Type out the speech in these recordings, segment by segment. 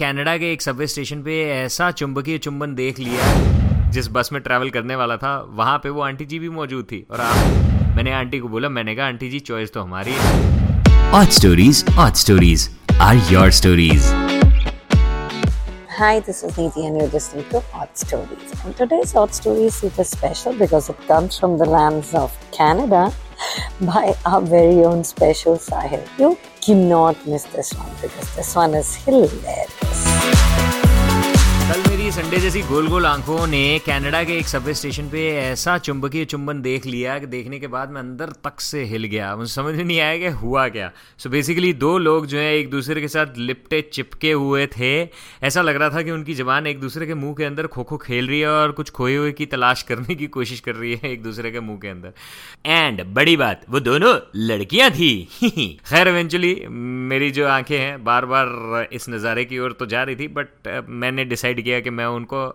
Canada के एक Subway station पे ऐसा चुंबकीय चुंबन देख लिया जिस बस में ट्रैवल करने वाला था वहाँ पे वो आंटी जी भी मौजूद थी और आप मैंने आंटी को बोला मैंने कहा आंटी जी चॉइस तो हमारी है Odd Stories, Odd Stories are your stories. Hi, this is Neeti and you're listening to Odd Stories. And today's Odd Story is super special because it comes from the lands of Canada by our very own special Sahil. You cannot miss this one because this one is hilarious. Sunday जैसी गोल गोल आँखों ने Canada के एक Subway station पे ऐसा चुंबकीय चुंबन देख लिया कि देखने के बाद मैं अंदर तक से हिल गया। मुझे समझ नहीं आया कि हुआ क्या। सो so बेसिकली दो लोग जो है, एक दूसरे के साथ लिपटे चिपके हुए थे। ऐसा लग रहा था कि उनकी जबान एक दूसरे के मुँह के अंदर खो खो खेल रही है और कुछ खोए हुए की तलाश करने की कोशिश कर रही है एक दूसरे के मुँह के अंदर। एंड बड़ी बात, वो दोनों लड़कियाँ थी। खैर इवेंचुअली मेरी जो आँखें हैं बार बार इस नज़ारे की ओर तो जा रही थी बट मैंने डिसाइड किया कि मैं उनको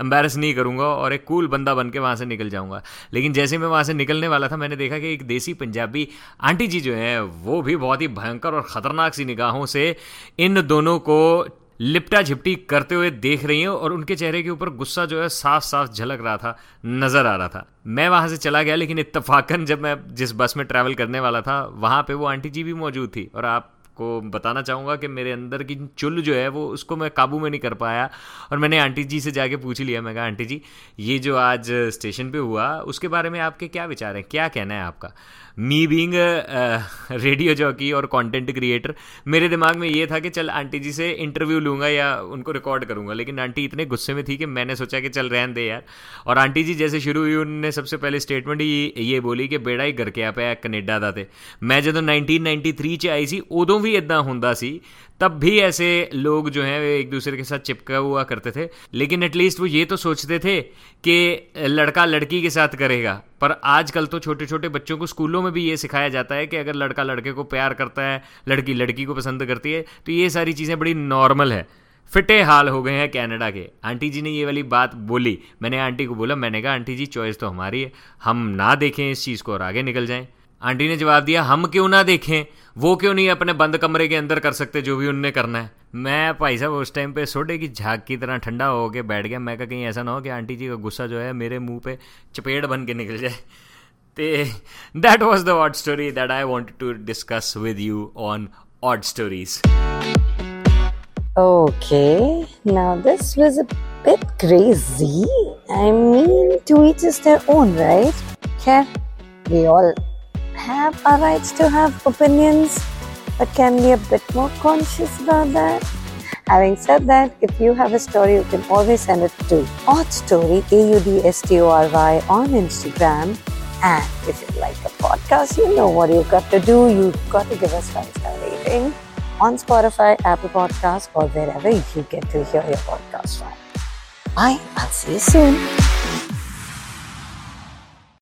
एम्बेरस नहीं करूँगा और एक कूल बंदा बन के वहाँ से निकल जाऊँगा। लेकिन जैसे मैं वहाँ से निकलने वाला था, मैंने देखा कि एक देसी पंजाबी आंटी जी जो हैं, वो भी बहुत ही भयंकर और ख़तरनाक सी निगाहों से इन दोनों को लिपटा झिपटी करते हुए देख रही हैं और उनके चेहरे के ऊपर गुस्सा जो है साफ़ साफ़ झलक रहा था, नज़र आ रहा था। मैं वहाँ से चला गया, लेकिन इत्तफाकन जब मैं जिस बस में ट्रैवल करने वाला था, वहाँ पे वो आंटी जी भी मौजूद थी और आप को बताना चाहूँगा कि मेरे अंदर की चुल जो है वो उसको मैं काबू में नहीं कर पाया और मैंने आंटी जी से जाके पूछ लिया। मैं कहा, आंटी जी, ये जो आज स्टेशन पे हुआ, उसके बारे में आपके क्या विचार हैं? क्या कहना है आपका? मी बींग रेडियो जॉकी और कंटेंट क्रिएटर मेरे दिमाग में ये था कि चल आंटी जी से इंटरव्यू लूँगा या उनको रिकॉर्ड करूँगा, लेकिन आंटी इतने गुस्से में थी कि मैंने सोचा कि चल रहन दे यार। और आंटी जी जैसे शुरू हुई उन्होंने सबसे पहले स्टेटमेंट ही ये बोली कि बेड़ा ही घर के आप कनेडा का थे मैं जो 1993 च आई सी, उदों भी इदा सी, तब भी ऐसे लोग जो हैं एक दूसरे के साथ चिपका हुआ करते थे। लेकिन एटलीस्ट वो ये तो सोचते थे कि लड़का लड़की के साथ करेगा। पर आजकल तो छोटे छोटे बच्चों को स्कूलों में भी ये सिखाया जाता है कि अगर लड़का लड़के को प्यार करता है, लड़की लड़की को पसंद करती है तो ये सारी चीज़ें बड़ी नॉर्मल है। फिटे हाल हो गए हैं कैनेडा के। आंटी जी ने ये वाली बात बोली। मैंने आंटी को बोला, मैंने कहा, आंटी जी, चॉइस तो हमारी है। हम ना देखें इस चीज़ को और आगे निकल जाएँ। आंटी ने जवाब दिया, हम क्यों ना देखें? वो क्यों नहीं अपने बंद कमरे के अंदर कर सकते जो भी उनने करना है मैं भाई साहब उस टाइम पे सोडे की झाग की तरह ठंडा हो के बैठ गया मैं कहा कहीं ऐसा ना हो कि आंटी जी का गुस्सा जो है मेरे मुँह पे चपेट बन के निकल जाए ते that was the odd story that I want to discuss with you on odd stories Okay, now this was a bit crazy. I mean, to each is their own, right? Yeah, we all have our rights to have opinions, but can be a bit more conscious about that. Having said that, if you have a story, you can always send it to Odd Story, A U D S T O R Y, on Instagram. And if you like the podcast, you know what you've got to do. You've got to give us five star rating on Spotify, Apple Podcasts, or wherever you get to hear your podcast from. Bye. I'll see you soon.